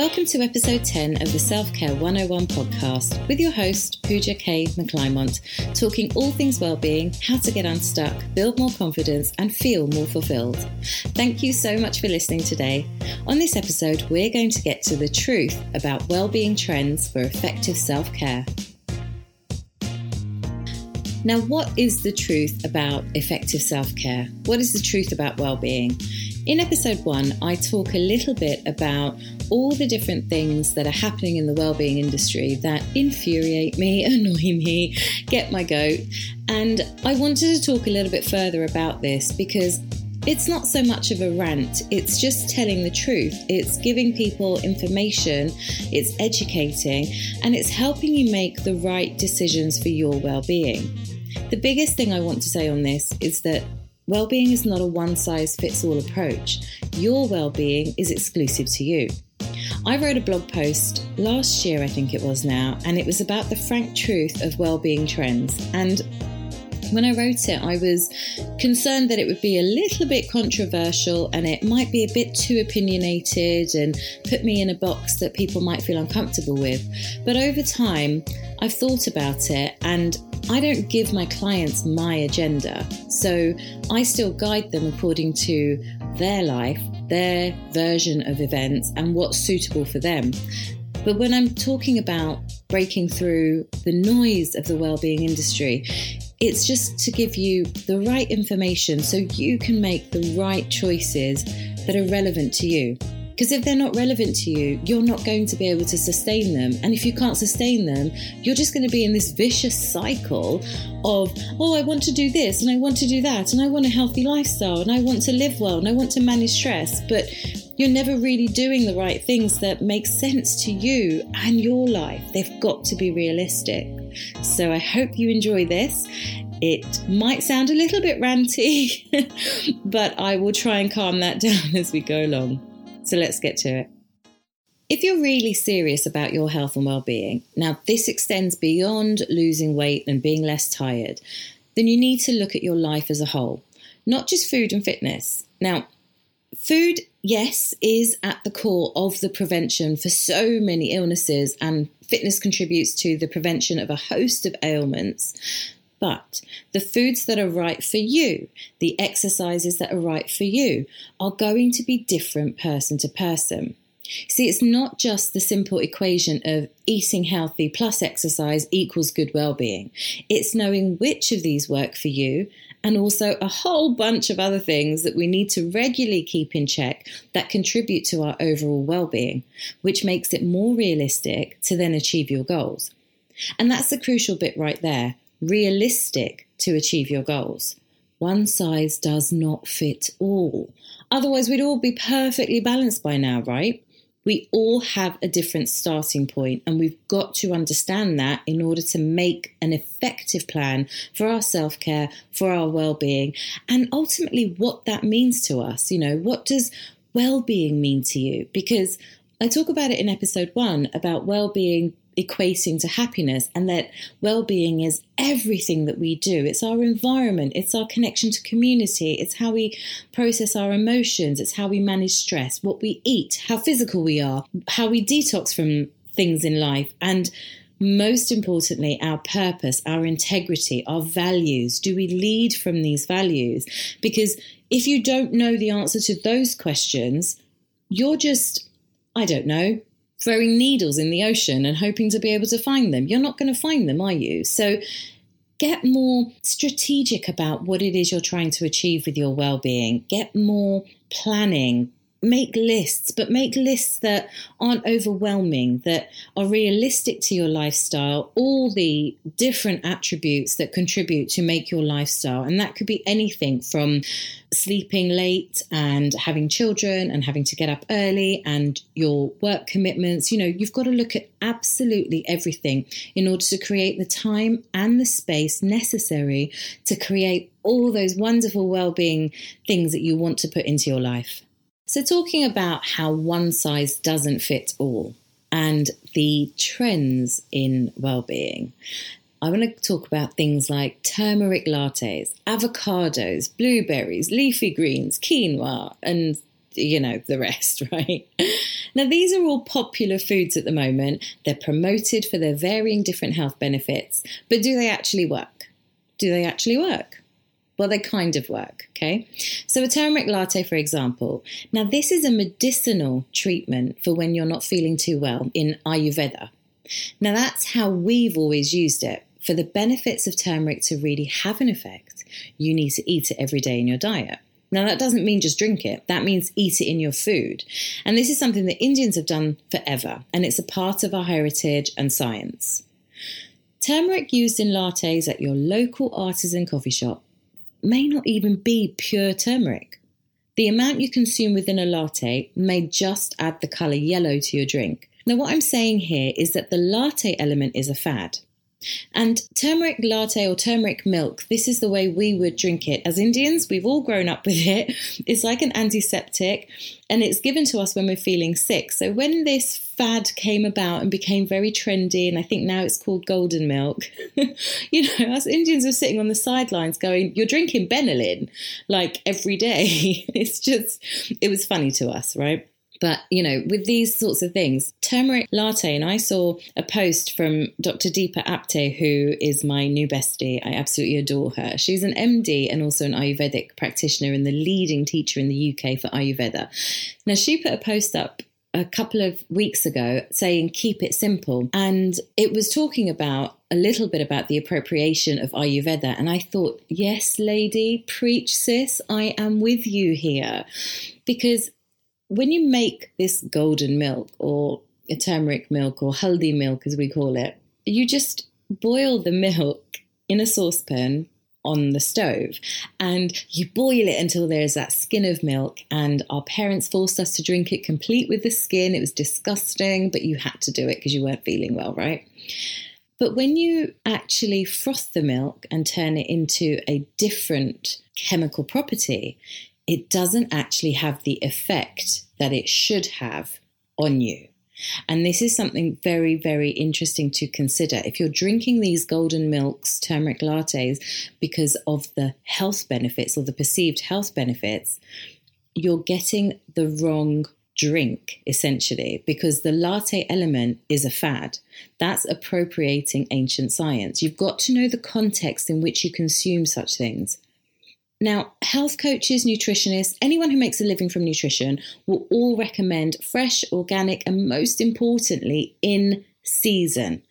Welcome to episode 10 of the Self Care 101 podcast with your host, Pooja K. McClymont, talking all things well-being, how to get unstuck, build more confidence, and feel more fulfilled. Thank you so much for listening today. On this episode, we're going to get to the truth about well-being trends for effective self-care. Now, what is the truth about effective self care? What is the truth about well-being? In episode one, I talk a little bit about all the different things that are happening in the well-being industry that infuriate me, annoy me, get my goat. And I wanted to talk a little bit further about this because it's not so much of a rant, it's just telling the truth. It's giving people information, it's educating, and it's helping you make the right decisions for your well being. The biggest thing I want to say on this is that Wellbeing is not a one size fits all approach. Your well-being is exclusive to you. I wrote a blog post last year, I think it was now, and it was about the frank truth of well-being trends. And when I wrote it, I was concerned that it would be a little bit controversial and it might be a bit too opinionated and put me in a box that people might feel uncomfortable with. But over time, I've thought about it and I don't give my clients my agenda. So I still guide them according to their life, their version of events, and what's suitable for them. But when I'm talking about breaking through the noise of the well-being industry, it's just to give you the right information so you can make the right choices that are relevant to you. Because if they're not relevant to you, you're not going to be able to sustain them. And if you can't sustain them, you're just going to be in this vicious cycle of, oh, I want to do this and I want to do that and I want a healthy lifestyle and I want to live well and I want to manage stress. But you're never really doing the right things that make sense to you and your life. They've got to be realistic. So I hope you enjoy this. It might sound a little bit ranty, but I will try and calm that down as we go along. So let's get to it. If you're really serious about your health and well-being, now this extends beyond losing weight and being less tired, then you need to look at your life as a whole, not just food and fitness. Now, food, yes, is at the core of the prevention for so many illnesses, and fitness contributes to the prevention of a host of ailments. But the foods that are right for you, the exercises that are right for you, are going to be different person to person. See, it's not just the simple equation of eating healthy plus exercise equals good well-being. It's knowing which of these work for you and also a whole bunch of other things that we need to regularly keep in check that contribute to our overall well-being, which makes it more realistic to then achieve your goals. And that's the crucial bit right there realistic to achieve your goals. One size does not fit all. Otherwise, we'd all be perfectly balanced by now, right? We all have a different starting point, and we've got to understand that in order to make an effective plan for our self care, for our well being, and ultimately what that means to us. You know, what does well being mean to you? Because I talk about it in episode one about well being equating to happiness and that well-being is everything that we do it's our environment it's our connection to community it's how we process our emotions it's how we manage stress what we eat how physical we are how we detox from things in life and most importantly, our purpose, our integrity, our values. Do we lead from these values? Because if you don't know the answer to those questions, you're just, I don't know, throwing needles in the ocean and hoping to be able to find them. You're not going to find them, are you? So get more strategic about what it is you're trying to achieve with your well-being. Get more planning, make lists, but make lists that aren't overwhelming, that are realistic to your lifestyle, all the different attributes that contribute to make your lifestyle. And that could be anything from sleeping late and having children and having to get up early and your work commitments. You know, you've got to look at absolutely everything in order to create the time and the space necessary to create all those wonderful well-being things that you want to put into your life. So, talking about how one size doesn't fit all and the trends in well-being. I want to talk about things like turmeric lattes, avocados, blueberries, leafy greens, quinoa, and you know, the rest, right? Now, these are all popular foods at the moment. They're promoted for their varying different health benefits, but do they actually work? Do they actually work? Well, they kind of work, okay? So, a turmeric latte, for example. Now, this is a medicinal treatment for when you're not feeling too well in Ayurveda. Now, that's how we've always used it. For the benefits of turmeric to really have an effect, you need to eat it every day in your diet. Now, that doesn't mean just drink it, that means eat it in your food. And this is something that Indians have done forever, and it's a part of our heritage and science. Turmeric used in lattes at your local artisan coffee shop may not even be pure turmeric. The amount you consume within a latte may just add the colour yellow to your drink. Now, what I'm saying here is that the latte element is a fad. And turmeric latte or turmeric milk, this is the way we would drink it. As Indians, we've all grown up with it. It's like an antiseptic and it's given to us when we're feeling sick. So when this fad came about and became very trendy, and I think now it's called golden milk, you know, us Indians were sitting on the sidelines going, You're drinking Benylin like every day. it's just, it was funny to us, right? But, you know, with these sorts of things, turmeric latte, and I saw a post from Dr. Deepa Apte, who is my new bestie. I absolutely adore her. She's an MD and also an Ayurvedic practitioner and the leading teacher in the UK for Ayurveda. Now, she put a post up a couple of weeks ago saying keep it simple and it was talking about a little bit about the appropriation of ayurveda and i thought yes lady preach sis i am with you here because when you make this golden milk or a turmeric milk or haldi milk, as we call it, you just boil the milk in a saucepan on the stove and you boil it until there's that skin of milk. And our parents forced us to drink it complete with the skin. It was disgusting but you had to do it because you weren't feeling well right? But when you actually froth the milk and turn it into a different chemical property it doesn't actually have the effect that it should have on you. And this is something very, very interesting to consider. If you're drinking these golden milks, turmeric lattes, because of the health benefits or the perceived health benefits, you're getting the wrong drink, essentially, because the latte element is a fad. That's appropriating ancient science. You've got to know the context in which you consume such things. Now, health coaches, nutritionists, anyone who makes a living from nutrition will all recommend fresh, organic, and most importantly, in season.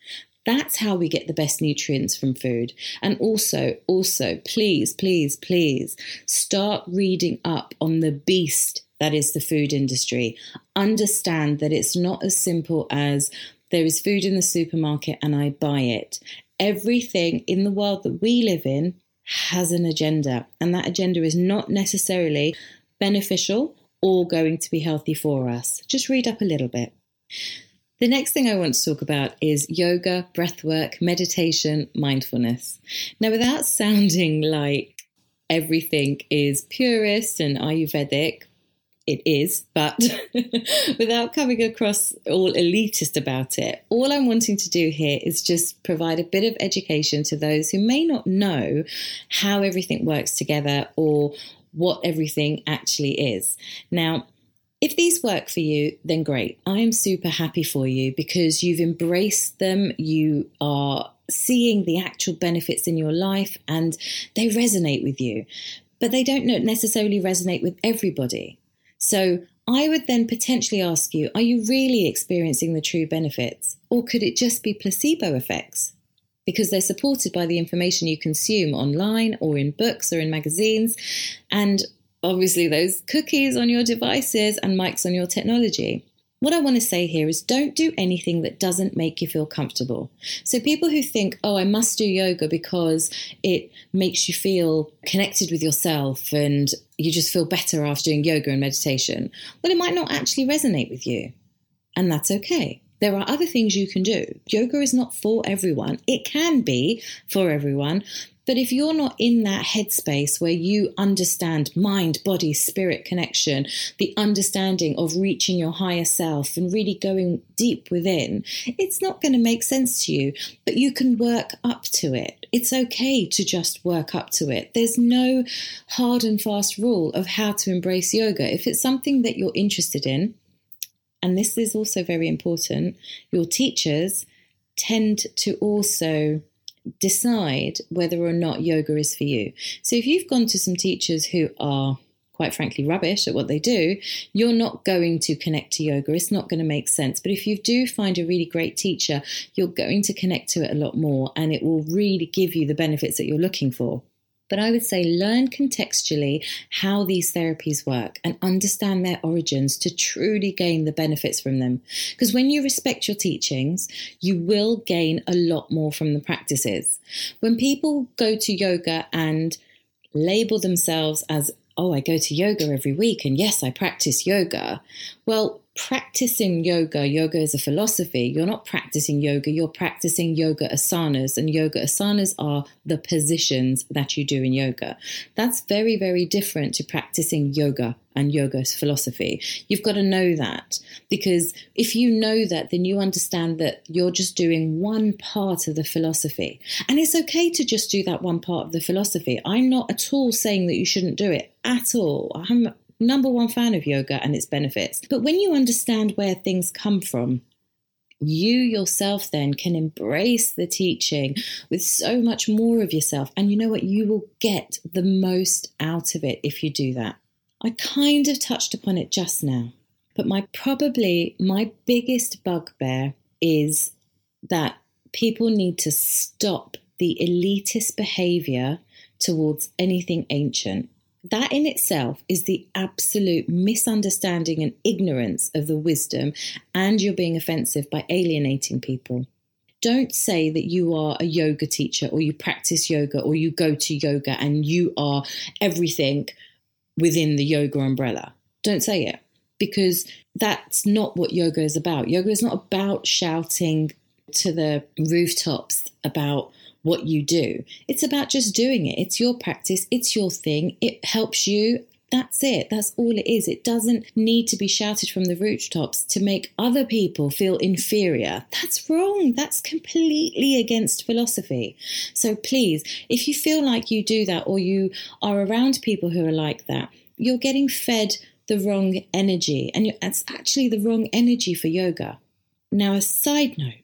That's how we get the best nutrients from food. And also, also, please, please, please start reading up on the beast that is the food industry. Understand that it's not as simple as there is food in the supermarket and I buy it. Everything in the world that we live in has an agenda, and that agenda is not necessarily beneficial or going to be healthy for us. Just read up a little bit. The next thing I want to talk about is yoga, breathwork, meditation, mindfulness. Now, without sounding like everything is purist and Ayurvedic, it is, but without coming across all elitist about it, all I'm wanting to do here is just provide a bit of education to those who may not know how everything works together or what everything actually is. Now, if these work for you, then great. I'm super happy for you because you've embraced them. You are seeing the actual benefits in your life and they resonate with you. But they don't necessarily resonate with everybody. So I would then potentially ask you are you really experiencing the true benefits? Or could it just be placebo effects? Because they're supported by the information you consume online or in books or in magazines, and obviously those cookies on your devices and mics on your technology. What I want to say here is don't do anything that doesn't make you feel comfortable. So, people who think, oh, I must do yoga because it makes you feel connected with yourself and you just feel better after doing yoga and meditation, well, it might not actually resonate with you. And that's okay. There are other things you can do. Yoga is not for everyone. It can be for everyone, but if you're not in that headspace where you understand mind, body, spirit connection, the understanding of reaching your higher self and really going deep within, it's not going to make sense to you, but you can work up to it. It's okay to just work up to it. There's no hard and fast rule of how to embrace yoga. If it's something that you're interested in, and this is also very important, your teachers tend to also decide whether or not yoga is for you. So if you've gone to some teachers who are quite frankly rubbish at what they do, you're not going to connect to yoga. It's not going to make sense. But if you do find a really great teacher, you're going to connect to it a lot more and it will really give you the benefits that you're looking for. But I would say learn contextually how these therapies work and understand their origins to truly gain the benefits from them. Because when you respect your teachings, you will gain a lot more from the practices. When people go to yoga and label themselves as oh, I go to yoga every week and yes, I practice yoga. Well, practicing yoga, yoga is a philosophy. You're not practicing yoga, you're practicing yoga asanas, and yoga asanas are the positions that you do in yoga. That's very, very different to practicing yoga and yoga's philosophy. You've got to know that because if you know that, then you understand that you're just doing one part of the philosophy. And it's okay to just do that one part of the philosophy. I'm not at all saying that you shouldn't do it at all. I'm number one fan of yoga and its benefits. But when you understand where things come from, you yourself then can embrace the teaching with so much more of yourself. And you know what? You will get the most out of it if you do that. I kind of touched upon it just now, but my probably my biggest bugbear is that people need to stop the elitist behavior towards anything ancient. That in itself is the absolute misunderstanding and ignorance of the wisdom, and you're being offensive by alienating people. Don't say that you are a yoga teacher or you practice yoga or you go to yoga and you are everything within the yoga umbrella. Don't say it because that's not what yoga is about. Yoga is not about shouting to the rooftops about what you do. It's about just doing it. It's your practice, it's your thing, it helps you. That's it. That's all it is. It doesn't need to be shouted from the rooftops to make other people feel inferior. That's wrong. That's completely against philosophy. So please, if you feel like you do that or you are around people who are like that, you're getting fed the wrong energy and it's actually the wrong energy for yoga. Now, a side note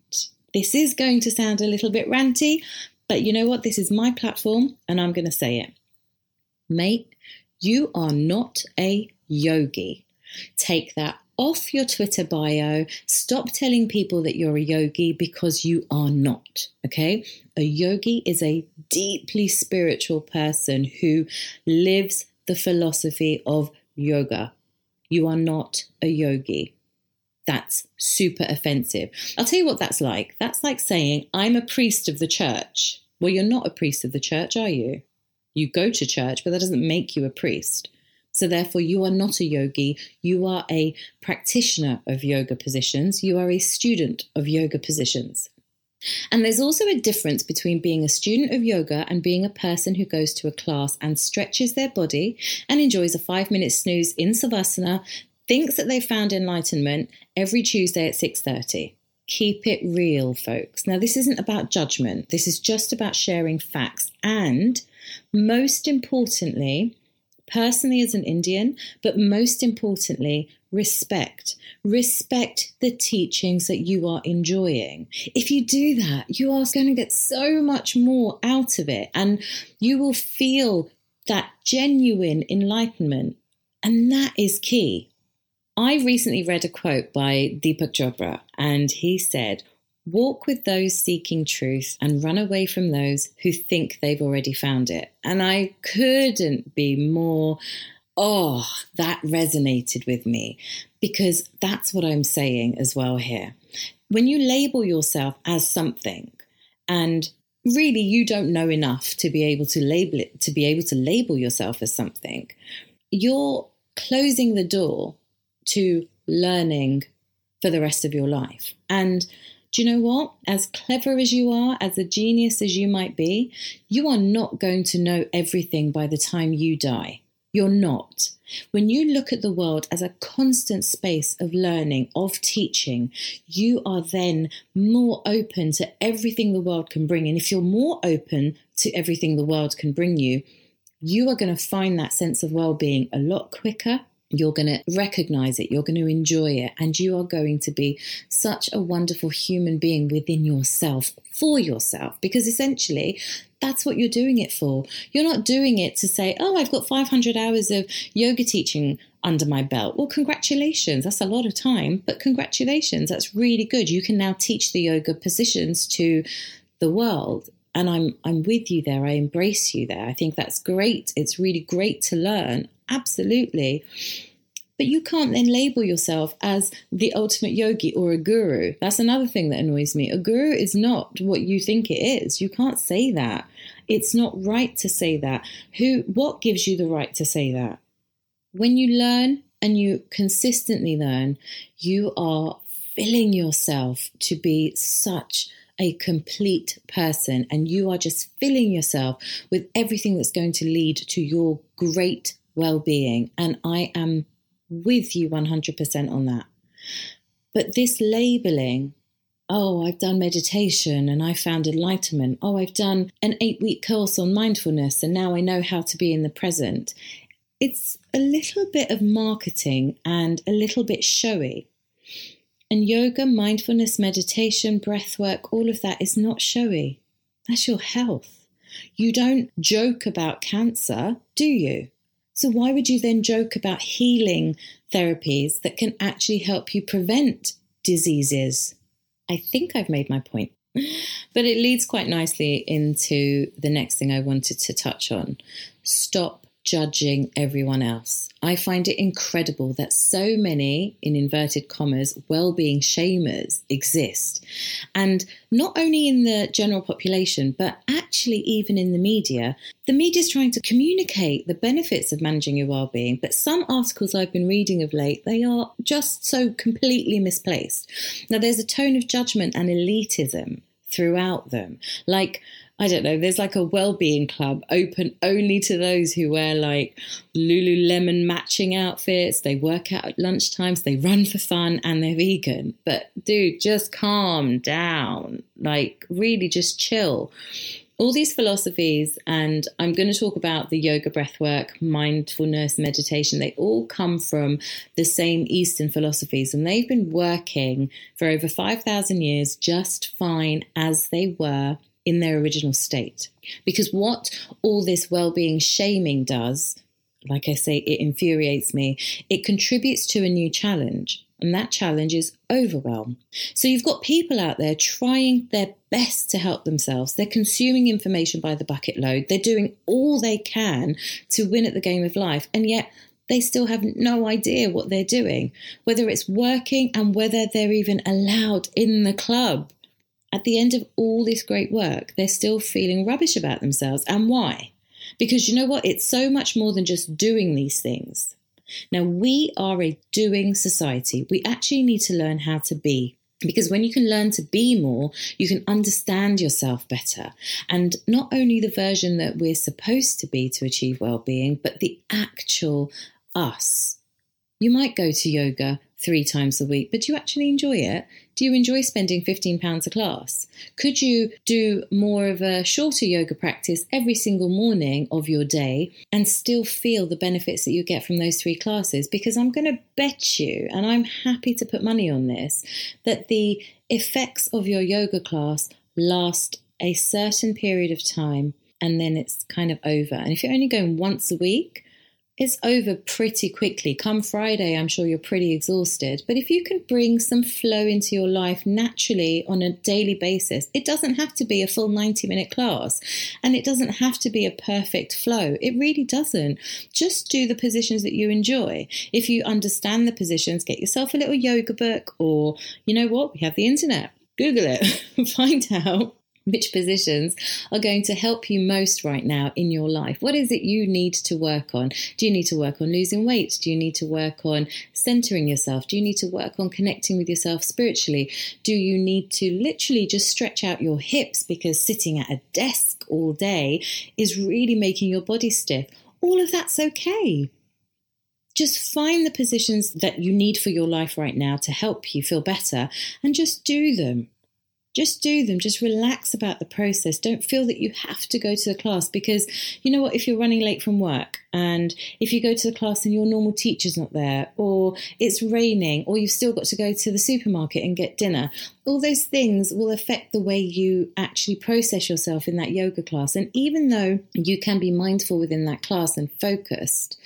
this is going to sound a little bit ranty, but you know what? This is my platform and I'm going to say it. Mate, you are not a yogi. Take that off your Twitter bio. Stop telling people that you're a yogi because you are not. Okay? A yogi is a deeply spiritual person who lives the philosophy of yoga. You are not a yogi. That's super offensive. I'll tell you what that's like. That's like saying, I'm a priest of the church. Well, you're not a priest of the church, are you? You go to church, but that doesn't make you a priest. So, therefore, you are not a yogi. You are a practitioner of yoga positions. You are a student of yoga positions. And there's also a difference between being a student of yoga and being a person who goes to a class and stretches their body and enjoys a five minute snooze in Savasana, thinks that they've found enlightenment every Tuesday at 6:30. Keep it real, folks. Now this isn't about judgment. This is just about sharing facts and most importantly, personally as an Indian, but most importantly, respect. Respect the teachings that you are enjoying. If you do that, you are going to get so much more out of it and you will feel that genuine enlightenment. And that is key. I recently read a quote by Deepak Chopra, and he said, Walk with those seeking truth and run away from those who think they've already found it. And I couldn't be more, oh, that resonated with me because that's what I'm saying as well here. When you label yourself as something and really you don't know enough to be able to label it, to be able to label yourself as something, you're closing the door to learning for the rest of your life. And do you know what? As clever as you are, as a genius as you might be, you are not going to know everything by the time you die. You're not. When you look at the world as a constant space of learning, of teaching, you are then more open to everything the world can bring. And if you're more open to everything the world can bring you, you are going to find that sense of well being a lot quicker You're going to recognize it, you're going to enjoy it, and you are going to be such a wonderful human being within yourself for yourself because essentially that's what you're doing it for. You're not doing it to say, oh, I've got 500 hours of yoga teaching under my belt. Well, congratulations. That's a lot of time, but congratulations. That's really good. You can now teach the yoga positions to the world. And I'm I'm with you there. I embrace you there. I think that's great. It's really great to learn. Absolutely. But you can't then label yourself as the ultimate yogi or a guru. That's another thing that annoys me. A guru is not what you think it is. You can't say that. It's not right to say that. Who what gives you the right to say that? When you learn and you consistently learn, you are filling yourself to be such a complete person and you are just filling yourself with everything that's going to lead to your great well-being and I am with you 100% on that. But this labeling, oh, I've done meditation and I found enlightenment. Oh, I've done an eight week course on mindfulness and now I know how to be in the present. It's a little bit of marketing and a little bit showy. And yoga, mindfulness, meditation, breath work, all of that is not showy. That's your health. You don't joke about cancer, do you? So, why would you then joke about healing therapies that can actually help you prevent diseases? I think I've made my point. But it leads quite nicely into the next thing I wanted to touch on. Stop judging everyone else. I find it incredible that so many, in inverted commas, well being shamers exist. And not only in the general population, but actually even in the media. The media is trying to communicate the benefits of managing your well being, but some articles I've been reading of late, they are just so completely misplaced. Now, there's a tone of judgment and elitism throughout them. Like, I don't know, there's like a well-being club open only to those who wear like Lululemon matching outfits, they work out at lunchtimes, they run for fun and they're vegan. But dude, just calm down. Like really just chill. All these philosophies, and I'm going to talk about the yoga breathwork, mindfulness, meditation, they all come from the same Eastern philosophies, and they've been working for over 5,000 years just fine as they were in their original state. Because what all this well being shaming does, like I say, it infuriates me, it contributes to a new challenge. And that challenge is overwhelm. So you've got people out there trying their best to help themselves. They're consuming information by the bucket load. They're doing all they can to win at the game of life. And yet they still have no idea what they're doing, whether it's working and whether they're even allowed in the club at the end of all this great work, they're still feeling rubbish about themselves. And why? Because you know what? It's so much more than just doing these things. Now, we are a doing society. We actually need to learn how to be. Because when you can learn to be more, you can understand yourself better. And not only the version that we're supposed to be to achieve well being, but the actual us. You might go to yoga three times a week, but do you actually enjoy it? Do you enjoy spending £15 a class? Could you do more of a shorter yoga practice every single morning of your day and still feel the benefits that you get from those three classes? Because I'm going to bet you, and I'm happy to put money on this, that the effects of your yoga class last a certain period of time and then it's kind of over. And if you're only going once a week, it's over pretty quickly. Come Friday, I'm sure you're pretty exhausted. But if you can bring some flow into your life naturally on a daily basis, it doesn't have to be a full 90 minute class and it doesn't have to be a perfect flow. It really doesn't. Just do the positions that you enjoy. If you understand the positions, get yourself a little yoga book or, you know what, we have the internet. Google it, find out which positions are going to help you most right now in your life? What is it you need to work on? Do you need to work on losing weight? Do you need to work on centering yourself? Do you need to work on connecting with yourself spiritually? Do you need to literally just stretch out your hips because sitting at a desk all day is really making your body stiff? All of that's okay just find the positions that you need for your life right now to help you feel better and just do them. Just do them. Just relax about the process. Don't feel that you have to go to the class because you know what? If you're running late from work And if you go to the class and your normal teacher's not there, or it's raining, or you've still got to go to the supermarket and get dinner, all those things will affect the way you actually process yourself in that yoga class. And even though you can be mindful within that class and focused,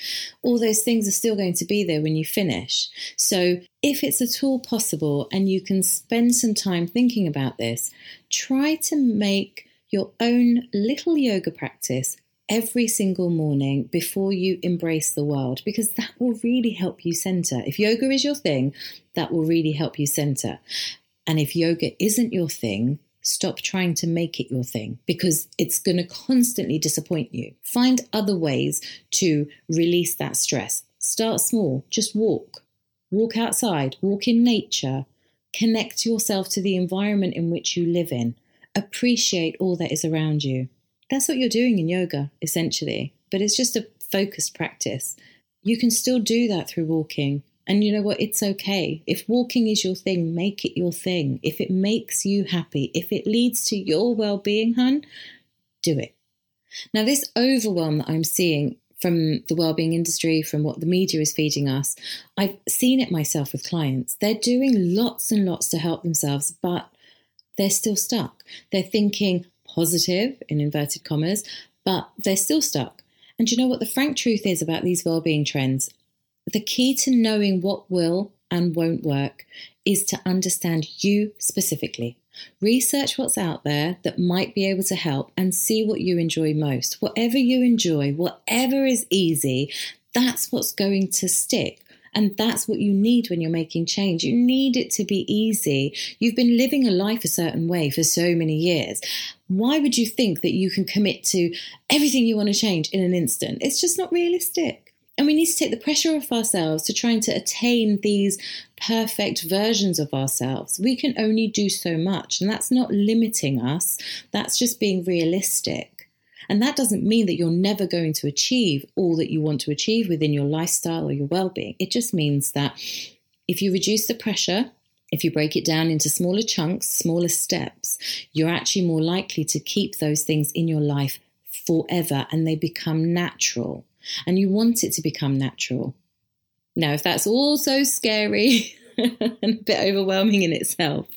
all those things are still going to be there when you finish. So if it's at all possible and you can spend some time thinking about this, try to make your own little yoga practice every single morning before you embrace the world because that will really help you center. If yoga is your thing, that will really help you center. And if yoga isn't your thing, stop trying to make it your thing because it's going to constantly disappoint you. Find other ways to release that stress. Start small, just walk. Walk outside, walk in nature, connect yourself to the environment in which you live in. Appreciate all that is around you. That's what you're doing in yoga, essentially, but it's just a focused practice. You can still do that through walking. And you know what? It's okay. If walking is your thing, make it your thing. If it makes you happy, if it leads to your well being, hun, do it. Now, this overwhelm that I'm seeing from the well-being industry from what the media is feeding us i've seen it myself with clients they're doing lots and lots to help themselves but they're still stuck they're thinking positive in inverted commas, but they're still stuck. And you know what the frank truth is about these well-being trends? The key to knowing what will and won't work is to understand you specifically. Research what's out there that might be able to help and see what you enjoy most. Whatever you enjoy, whatever is easy, that's what's going to stick. And that's what you need when you're making change. You need it to be easy. You've been living a life a certain way for so many years. Why would you think that you can commit to everything you want to change in an instant? It's just not realistic. And we need to take the pressure off ourselves to trying to attain these perfect versions of ourselves. We can only do so much, and that's not limiting us, that's just being realistic. And that doesn't mean that you're never going to achieve all that you want to achieve within your lifestyle or your well being. It just means that if you reduce the pressure, if you break it down into smaller chunks, smaller steps, you're actually more likely to keep those things in your life forever and they become natural. And you want it to become natural. Now, if that's all so scary and a bit overwhelming in itself,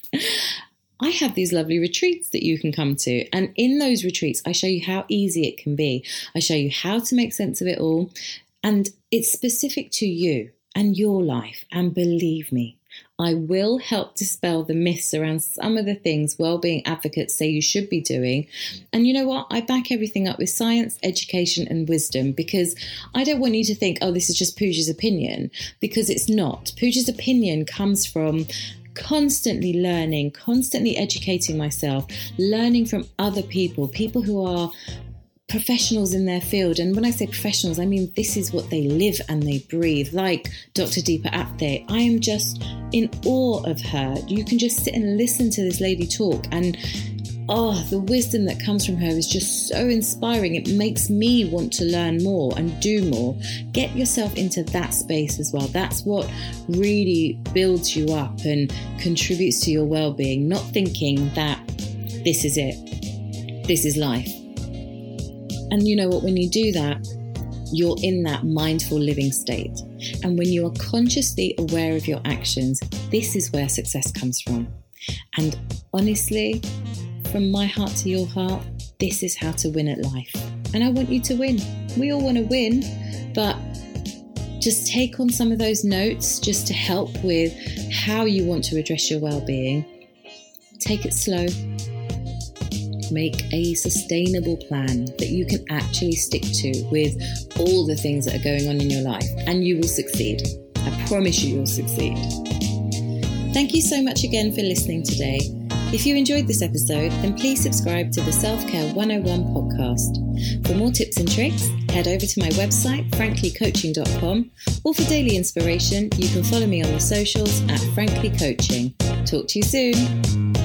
I have these lovely retreats that you can come to. And in those retreats, I show you how easy it can be. I show you how to make sense of it all. And it's specific to you and your life. And believe me, I will help dispel the myths around some of the things well-being advocates say you should be doing. And you know what? I back everything up with science, education, and wisdom because I don't want you to think, oh, this is just Pooja's opinion, because it's not. Pooja's opinion comes from constantly learning, constantly educating myself, learning from other people, people who are professionals in their field. And when I say professionals, I mean this is what they live and they breathe, like Dr. Deepa Apte. I am just in awe of her. You can just sit and listen to this lady talk and oh, the wisdom that comes from her is just so inspiring. It makes me want to learn more and do more. Get yourself into that space as well. That's what really builds you up and contributes to your well being, not thinking that this is it, this is life. And you know what? When you do that, you're in that mindful living state. And when you are consciously aware of your actions, this is where success comes from. And honestly, from my heart to your heart, this is how to win at life. And I want you to win. We all want to win, but just take on some of those notes just to help with how you want to address your well being. Take it slow. Make a sustainable plan that you can actually stick to with all the things that are going on in your life, and you will succeed. I promise you, you'll succeed. Thank you so much again for listening today. If you enjoyed this episode, then please subscribe to the Self Care 101 podcast. For more tips and tricks, head over to my website, franklycoaching.com, or for daily inspiration, you can follow me on the socials at Frankly Coaching. Talk to you soon.